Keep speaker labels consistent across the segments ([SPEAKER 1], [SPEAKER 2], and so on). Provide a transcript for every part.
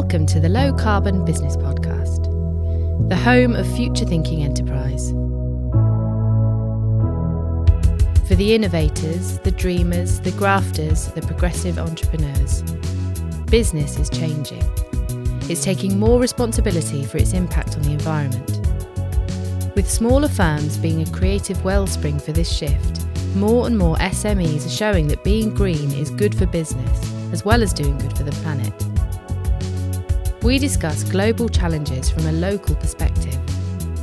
[SPEAKER 1] Welcome to the Low Carbon Business Podcast, the home of future thinking enterprise. For the innovators, the dreamers, the grafters, the progressive entrepreneurs, business is changing. It's taking more responsibility for its impact on the environment. With smaller firms being a creative wellspring for this shift, more and more SMEs are showing that being green is good for business, as well as doing good for the planet. We discuss global challenges from a local perspective,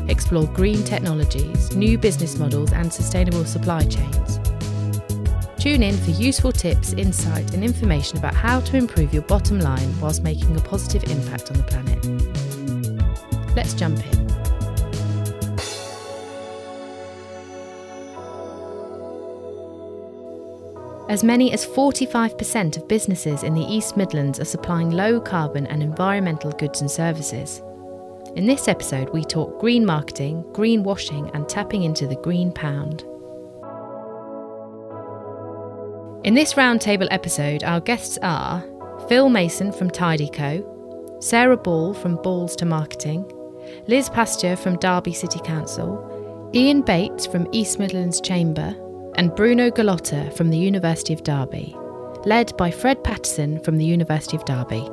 [SPEAKER 1] explore green technologies, new business models, and sustainable supply chains. Tune in for useful tips, insight, and information about how to improve your bottom line whilst making a positive impact on the planet. Let's jump in. As many as 45% of businesses in the East Midlands are supplying low carbon and environmental goods and services. In this episode, we talk green marketing, green washing, and tapping into the green pound. In this roundtable episode, our guests are Phil Mason from Tidyco, Sarah Ball from Balls to Marketing, Liz Pasteur from Derby City Council, Ian Bates from East Midlands Chamber, and Bruno Gallotta from the University of Derby, led by Fred Paterson from the University of Derby.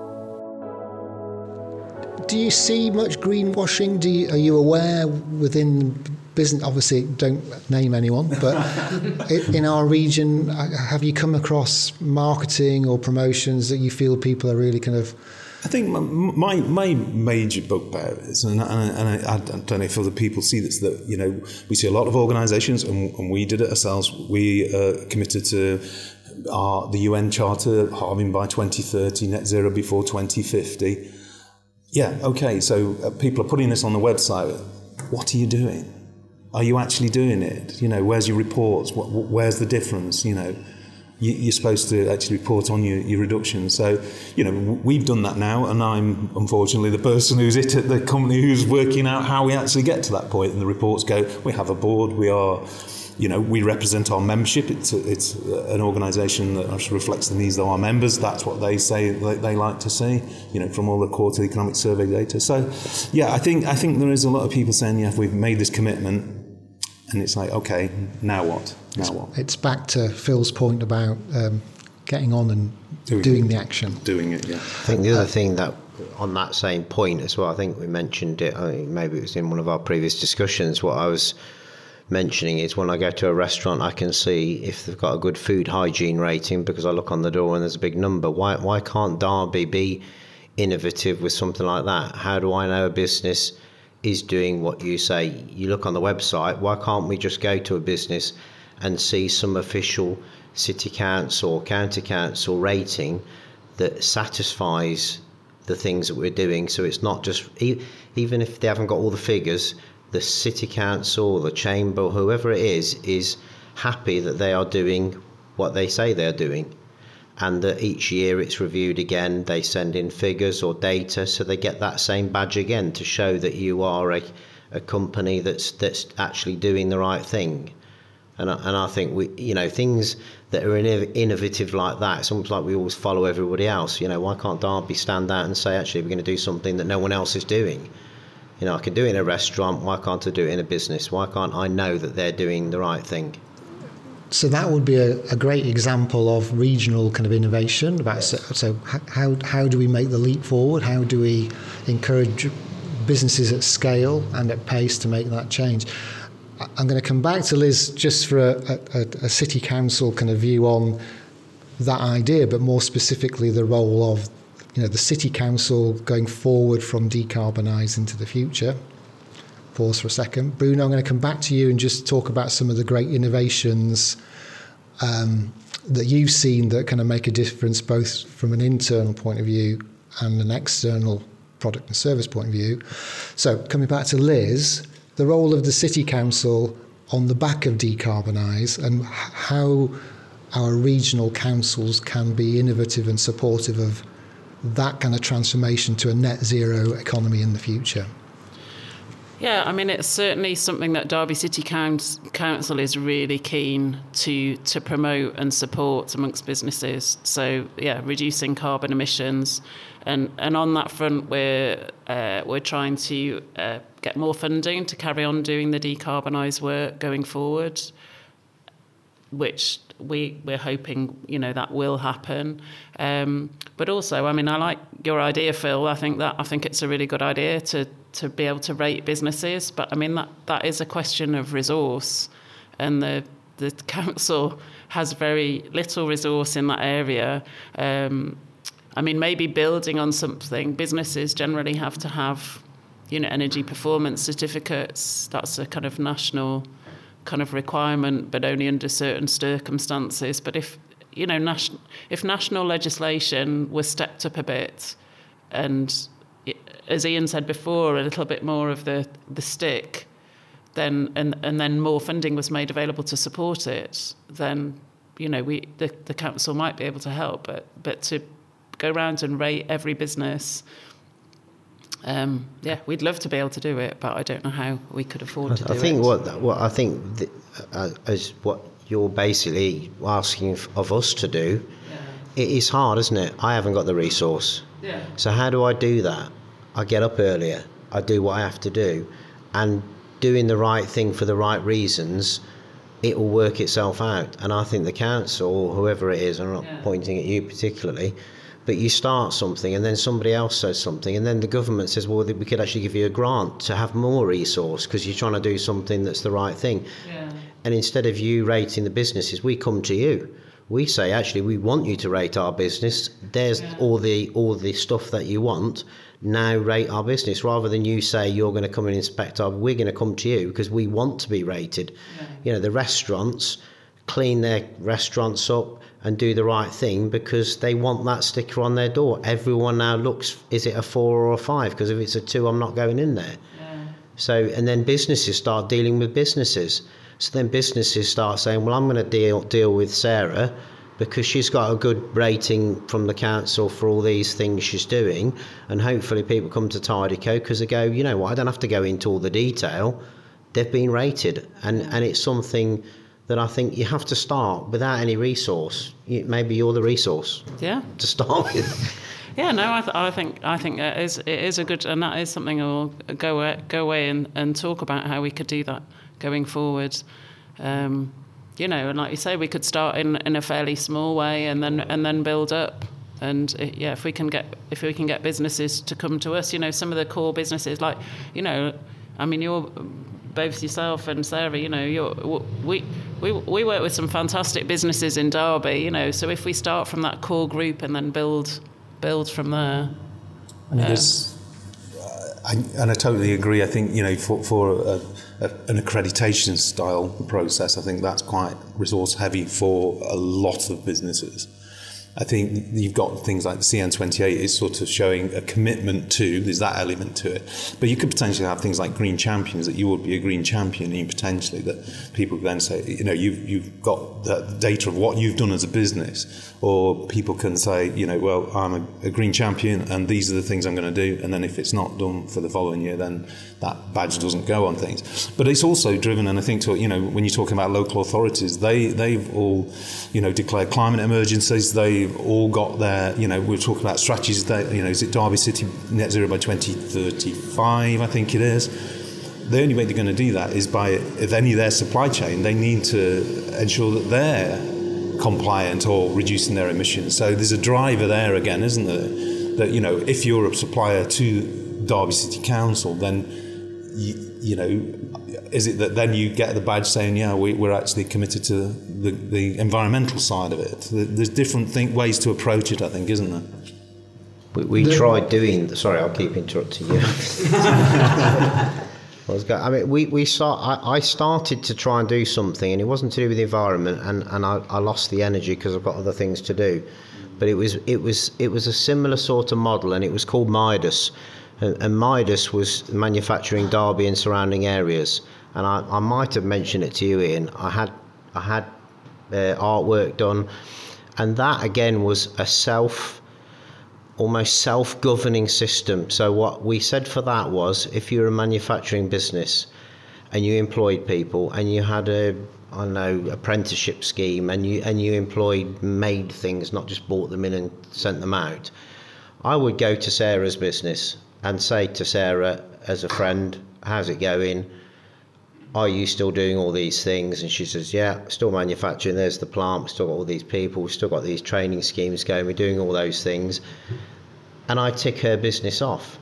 [SPEAKER 2] Do you see much greenwashing? Do you, are you aware within business? Obviously, don't name anyone, but in our region, uh, have you come across marketing or promotions that you feel people are really kind of
[SPEAKER 3] I think my, my, my major bugbear is, and, and, and I, I, don't know if other people see this, that, you know, we see a lot of organisations, and, and we did it ourselves, we uh, committed to our, the UN Charter, halving by 2030, net zero before 2050. Yeah, okay, so uh, people are putting this on the website. What are you doing? Are you actually doing it? You know, where's your reports? What, where's the difference? You know, you, are supposed to actually report on your, your reduction. So, you know, we've done that now, and I'm unfortunately the person who's it at the company who's working out how we actually get to that point. And the reports go, we have a board, we are you know, we represent our membership. It's, a, it's an organisation that reflects the needs of our members. That's what they say they, they, like to see, you know, from all the quarterly economic survey data. So, yeah, I think I think there is a lot of people saying, yeah, we've made this commitment, and it's like, okay, now what? Now
[SPEAKER 2] it's,
[SPEAKER 3] what?
[SPEAKER 2] It's back to Phil's point about um, getting on and doing, doing the action.
[SPEAKER 3] Doing it, yeah. I
[SPEAKER 4] think the other thing that, on that same point as well, I think we mentioned it, I maybe it was in one of our previous discussions, what I was mentioning is when I go to a restaurant, I can see if they've got a good food hygiene rating because I look on the door and there's a big number. Why, why can't Derby be innovative with something like that? How do I know a business is doing what you say. You look on the website, why can't we just go to a business and see some official city council or county council rating that satisfies the things that we're doing? So it's not just, even if they haven't got all the figures, the city council the chamber, whoever it is, is happy that they are doing what they say they're doing and that each year it's reviewed again. They send in figures or data, so they get that same badge again to show that you are a, a company that's that's actually doing the right thing. And I, and I think we, you know, things that are innovative like that. It's almost like we always follow everybody else. You know, why can't Derby stand out and say, actually, we're going to do something that no one else is doing? You know, I can do it in a restaurant. Why can't I do it in a business? Why can't I know that they're doing the right thing?
[SPEAKER 2] So that would be a, a, great example of regional kind of innovation. About yes. so, so, how how do we make the leap forward? How do we encourage businesses at scale and at pace to make that change? I'm going to come back to Liz just for a, a, a city council kind of view on that idea, but more specifically the role of you know the city council going forward from decarbonise into the future pause for a second. Bruno, I'm going to come back to you and just talk about some of the great innovations um, that you've seen that kind of make a difference both from an internal point of view and an external product and service point of view. So, coming back to Liz, the role of the City Council on the back of decarbonise and how our regional councils can be innovative and supportive of that kind of transformation to a net zero economy in the future.
[SPEAKER 5] Yeah, I mean, it's certainly something that Derby City Council is really keen to to promote and support amongst businesses. So, yeah, reducing carbon emissions, and and on that front, we're uh, we're trying to uh, get more funding to carry on doing the decarbonise work going forward, which we we're hoping you know that will happen. Um, but also, I mean, I like your idea, Phil. I think that I think it's a really good idea to to be able to rate businesses. But I mean, that that is a question of resource, and the the council has very little resource in that area. Um, I mean, maybe building on something, businesses generally have to have, you know, energy performance certificates. That's a kind of national kind of requirement, but only under certain circumstances. But if you know, if national legislation was stepped up a bit, and as Ian said before, a little bit more of the the stick, then and and then more funding was made available to support it, then you know we the, the council might be able to help. But but to go around and rate every business um, yeah, we'd love to be able to do it, but I don't know how we could afford to do it.
[SPEAKER 4] I think
[SPEAKER 5] it.
[SPEAKER 4] what what I think th- uh, is what you're basically asking of us to do. Yeah. It is hard, isn't it? I haven't got the resource. Yeah. So how do I do that? I get up earlier. I do what I have to do, and doing the right thing for the right reasons, it will work itself out. And I think the council, or whoever it is, I'm not yeah. pointing at you particularly but you start something and then somebody else says something and then the government says well we could actually give you a grant to have more resource because you're trying to do something that's the right thing yeah. and instead of you rating the businesses we come to you we say actually we want you to rate our business there's yeah. all the all the stuff that you want now rate our business rather than you say you're going to come and inspect our we're going to come to you because we want to be rated yeah. you know the restaurants clean their restaurants up and do the right thing because they want that sticker on their door. Everyone now looks, is it a four or a five? Because if it's a two, I'm not going in there. Yeah. So, and then businesses start dealing with businesses. So then businesses start saying, well, I'm going to deal deal with Sarah because she's got a good rating from the council for all these things she's doing, and hopefully people come to Tidyco because they go, you know what, I don't have to go into all the detail. They've been rated, and and it's something that I think you have to start without any resource. You, maybe you're the resource.
[SPEAKER 5] Yeah.
[SPEAKER 4] To start with.
[SPEAKER 5] yeah, no, I, th- I think I think it is it is a good, and that is something we'll go away, go away and, and talk about how we could do that going forward. Um, you know, and like you say, we could start in, in a fairly small way and then and then build up. And it, yeah, if we can get if we can get businesses to come to us, you know, some of the core businesses like, you know, I mean, you're both yourself and Sarah, you know, you're we, we, we work with some fantastic businesses in Derby, you know, so if we start from that core group and then build build from there.
[SPEAKER 3] And it is, uh, I, and I totally agree. I think, you know, for, for a, a, an accreditation style process, I think that's quite resource heavy for a lot of businesses. I think you've got things like the CN28 is sort of showing a commitment to, there's that element to it. But you could potentially have things like green champions, that you would be a green champion, and potentially that people then say, you know, you've, you've got the data of what you've done as a business, or people can say, you know, well, I'm a, a green champion, and these are the things I'm going to do. And then if it's not done for the following year, then that badge doesn't go on things. But it's also driven, and I think, to, you know, when you're talking about local authorities, they, they've all, you know, declared climate emergencies, they they've all got their, you know, we're talking about strategies that, you know, is it Derby City net zero by 2035, I think it is. The only way they're going to do that is by, if any of their supply chain, they need to ensure that they're compliant or reducing their emissions. So there's a driver there again, isn't there? That, you know, if you're a supplier to Derby City Council, then, you, you know, is it that then you get the badge saying, yeah, we, are actually committed to the, the environmental side of it? There's different think, ways to approach it, I think, isn't there?
[SPEAKER 4] We, we the, tried doing. Sorry, I'll keep interrupting you. I was going, I mean, we, we start, I, I, started to try and do something, and it wasn't to do with the environment, and, and I, I lost the energy because I've got other things to do. But it was it was it was a similar sort of model, and it was called Midas, and, and Midas was manufacturing Derby and surrounding areas and I, I might have mentioned it to you, Ian. I had I had uh, artwork done, and that again was a self almost self-governing system. So what we said for that was, if you're a manufacturing business and you employed people and you had a I know apprenticeship scheme and you and you employed made things, not just bought them in and sent them out. I would go to Sarah's business and say to Sarah as a friend, "How's it going? Are you still doing all these things?" And she says, "Yeah, still manufacturing. There's the plant. We've still got all these people. We've still got these training schemes going. We're doing all those things." And I tick her business off.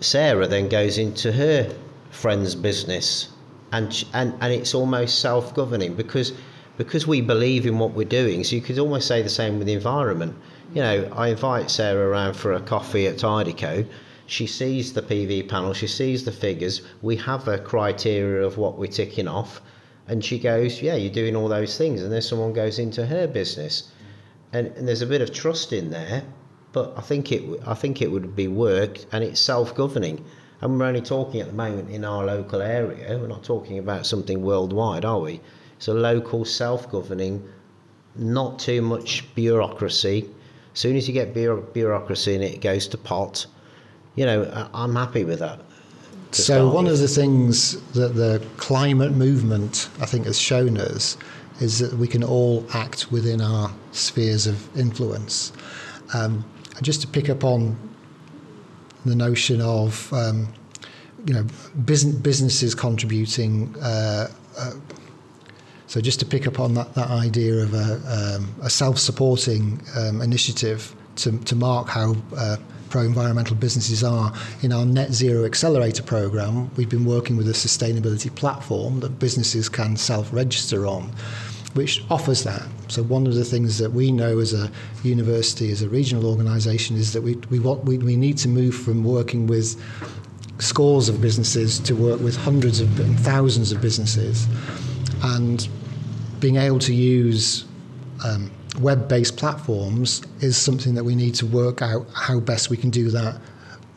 [SPEAKER 4] Sarah then goes into her friend's business and and and it's almost self-governing because because we believe in what we're doing. So you could almost say the same with the environment. You know, I invite Sarah around for a coffee at Tidyco. She sees the PV panel, she sees the figures. We have a criteria of what we're ticking off, and she goes, "Yeah, you're doing all those things." And then someone goes into her business, and, and there's a bit of trust in there. But I think it, I think it would be work, and it's self-governing. And we're only talking at the moment in our local area. We're not talking about something worldwide, are we? It's a local self governing, not too much bureaucracy. As soon as you get bureaucracy and it goes to pot, you know, I'm happy with that.
[SPEAKER 2] So, one with. of the things that the climate movement, I think, has shown us is that we can all act within our spheres of influence. Um, just to pick up on the notion of um, you know business, businesses contributing. Uh, uh, so just to pick up on that, that idea of a, um, a self-supporting um, initiative to, to mark how uh, pro-environmental businesses are in our net zero accelerator program we've been working with a sustainability platform that businesses can self-register on which offers that. So one of the things that we know as a university, as a regional organisation, is that we we, want, we we need to move from working with scores of businesses to work with hundreds of and thousands of businesses, and being able to use um, web-based platforms is something that we need to work out how best we can do that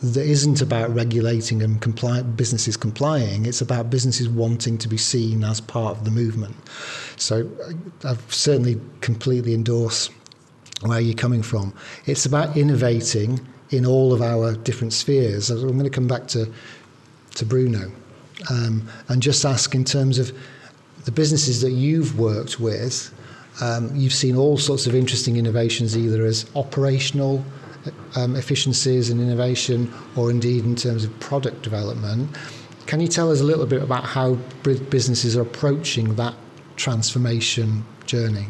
[SPEAKER 2] that isn't about regulating and businesses complying. It's about businesses wanting to be seen as part of the movement. So I certainly completely endorse where you're coming from. It's about innovating in all of our different spheres. I'm going to come back to to Bruno um, and just ask in terms of the businesses that you've worked with. Um, you've seen all sorts of interesting innovations, either as operational um, efficiencies and innovation, or indeed in terms of product development. Can you tell us a little bit about how businesses are approaching that transformation journey?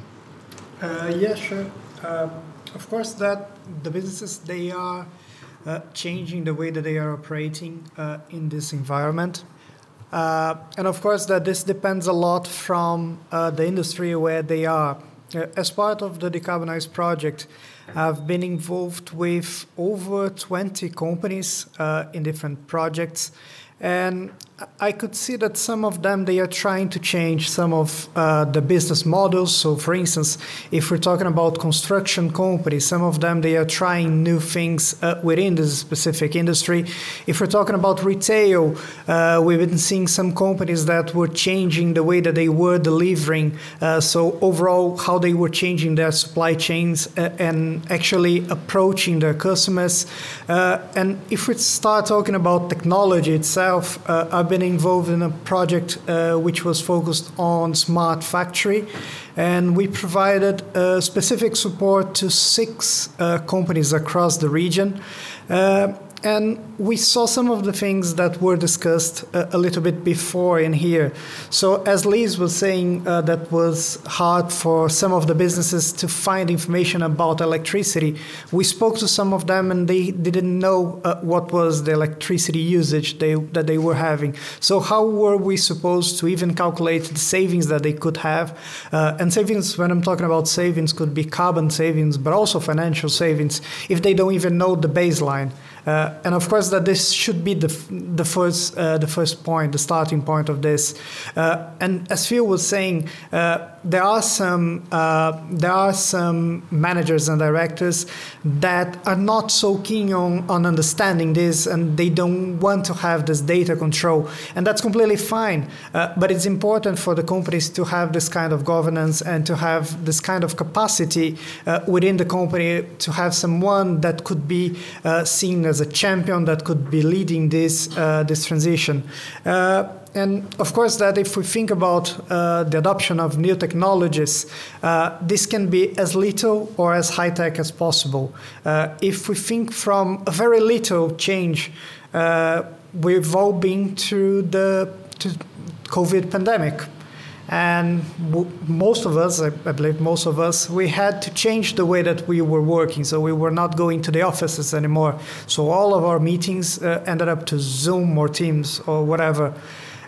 [SPEAKER 6] Uh, yeah, sure. Uh, of course, that the businesses they are uh, changing the way that they are operating uh, in this environment. Uh, and of course, that this depends a lot from uh, the industry where they are. as part of the Decarbonize project, I've been involved with over 20 companies uh, in different projects. And I could see that some of them they are trying to change some of uh, the business models. So, for instance, if we're talking about construction companies, some of them they are trying new things uh, within this specific industry. If we're talking about retail, uh, we've been seeing some companies that were changing the way that they were delivering. Uh, so, overall, how they were changing their supply chains uh, and actually approaching their customers. Uh, and if we start talking about technology itself, I've been involved in a project uh, which was focused on smart factory, and we provided uh, specific support to six uh, companies across the region. Uh, and we saw some of the things that were discussed a, a, little bit before in here. So, as Liz was saying, uh, that was hard for some of the businesses to find information about electricity. We spoke to some of them, and they didn't know uh, what was the electricity usage they, that they were having. So, how were we supposed to even calculate the savings that they could have? Uh, and savings, when I'm talking about savings, could be carbon savings, but also financial savings if they don't even know the baseline. Uh, and of course, that this should be the, the, first, uh, the first point, the starting point of this. Uh, and as Phil was saying, uh, there are some uh, there are some managers and directors that are not so keen on, on understanding this and they don't want to have this data control and that's completely fine uh, but it's important for the companies to have this kind of governance and to have this kind of capacity within the company to have someone that could be seen as a champion that could be leading this uh, this transition uh, and of course, that if we think about uh, the adoption of new technologies, uh, this can be as little or as high tech as possible. Uh, if we think from a very little change, uh, we've all been through the COVID pandemic. And most of us, I believe most of us, we had to change the way that we were working. So we were not going to the offices anymore. So all of our meetings uh, ended up to Zoom or Teams or whatever.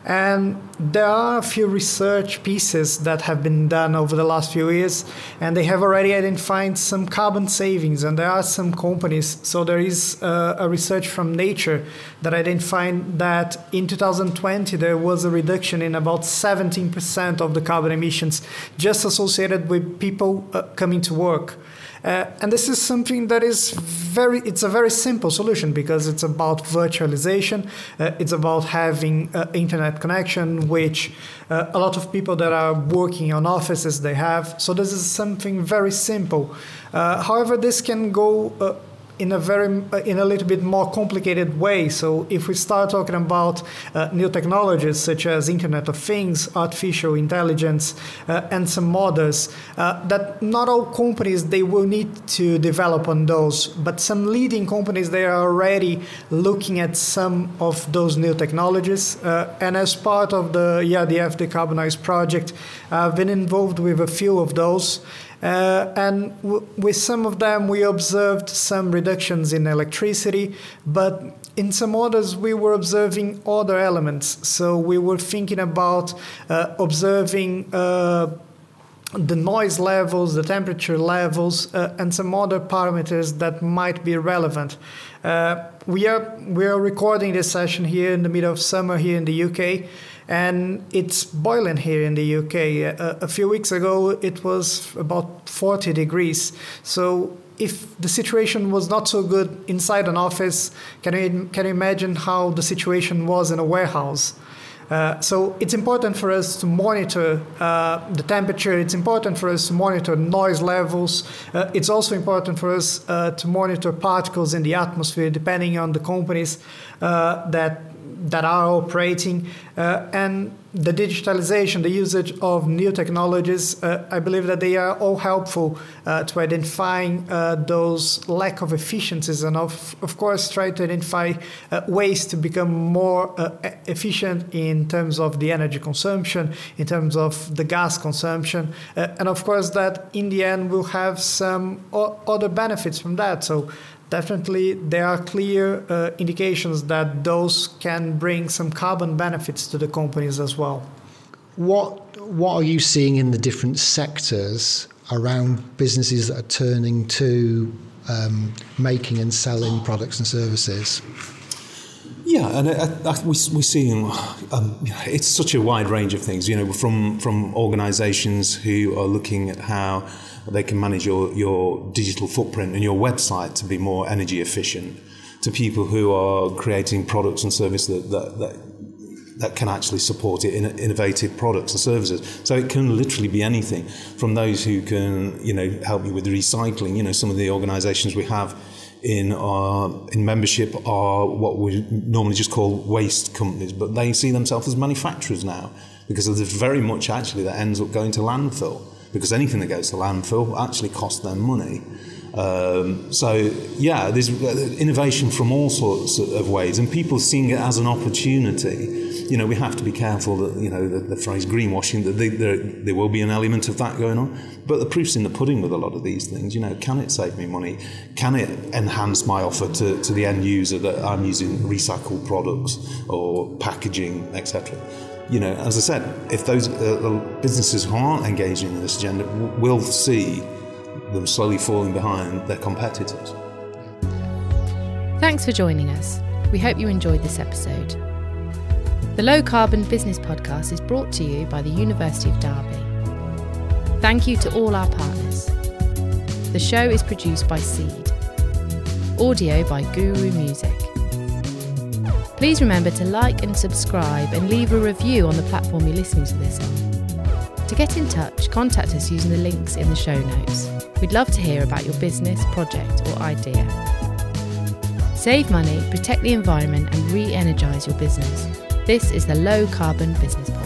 [SPEAKER 6] And there are a few research pieces that have been done over the last few years, and they have already identified some carbon savings. And there are some companies. So there is uh, a research from Nature that identified that in 2020 there was a reduction in about 17% of the carbon emissions just associated with people uh, coming to work. Uh, and this is something that is very, it's a very simple solution because it's about virtualization. Uh, it's about having uh, internet connection, which uh, a lot of people that are working on offices, they have. So this is something very simple. Uh, however, this can go uh, in a very in a little bit more complicated way. So if we start talking about uh, new technologies such as Internet of Things, artificial intelligence, uh, and some others, uh, that not all companies they will need to develop on those, but some leading companies they are already looking at some of those new technologies. Uh, and as part of the ERDF Decarbonize project, I've been involved with a few of those. Uh, and w- with some of them, we observed some reductions in electricity, but in some others, we were observing other elements. So we were thinking about uh, observing. Uh, the noise levels, the temperature levels, uh, and some other parameters that might be relevant. Uh, we are we are recording this session here in the middle of summer here in the UK, and it's boiling here in the UK. A, a few weeks ago, it was about 40 degrees. So if the situation was not so good inside an office, can you, can you imagine how the situation was in a warehouse? Uh, so it's important for us to monitor uh, the temperature. It's important for us to monitor noise levels. Uh, it's also important for us uh, to monitor particles in the atmosphere, depending on the companies uh, that that are operating uh, and the digitalization, the usage of new technologies, uh, I believe that they are all helpful uh, to identifying uh, those lack of efficiencies and of, of course try to identify uh, ways to become more uh, efficient in terms of the energy consumption, in terms of the gas consumption, and of course that in the end will have some o- other benefits from that. So definitely there are clear uh, indications that those can bring some carbon benefits to the companies as well.
[SPEAKER 2] What what are you seeing in the different sectors around businesses that are turning to um, making and selling products and services?
[SPEAKER 3] Yeah, and I, I, we, we're seeing um, it's such a wide range of things. You know, from from organisations who are looking at how they can manage your, your digital footprint and your website to be more energy efficient to people who are creating products and services that, that, that that can actually support it in innovative products and services. So it can literally be anything from those who can, you know, help you with recycling. You know, some of the organisations we have in our in membership are what we normally just call waste companies, but they see themselves as manufacturers now because there's very much actually that ends up going to landfill because anything that goes to landfill actually costs them money. Um, so yeah, there's innovation from all sorts of ways, and people seeing it as an opportunity. You know, we have to be careful that you know the, the phrase greenwashing that there, there will be an element of that going on. But the proof's in the pudding with a lot of these things. You know, can it save me money? Can it enhance my offer to, to the end user that I'm using recycled products or packaging, etc you know, as I said, if those uh, businesses who aren't engaging in this agenda will see them slowly falling behind their competitors.
[SPEAKER 1] Thanks for joining us. We hope you enjoyed this episode. The Low Carbon Business Podcast is brought to you by the University of Derby. Thank you to all our partners. The show is produced by Seed. Audio by Guru Music. Please remember to like and subscribe and leave a review on the platform you're listening to this on. To get in touch, contact us using the links in the show notes. We'd love to hear about your business, project, or idea. Save money, protect the environment, and re energise your business. This is the Low Carbon Business Podcast.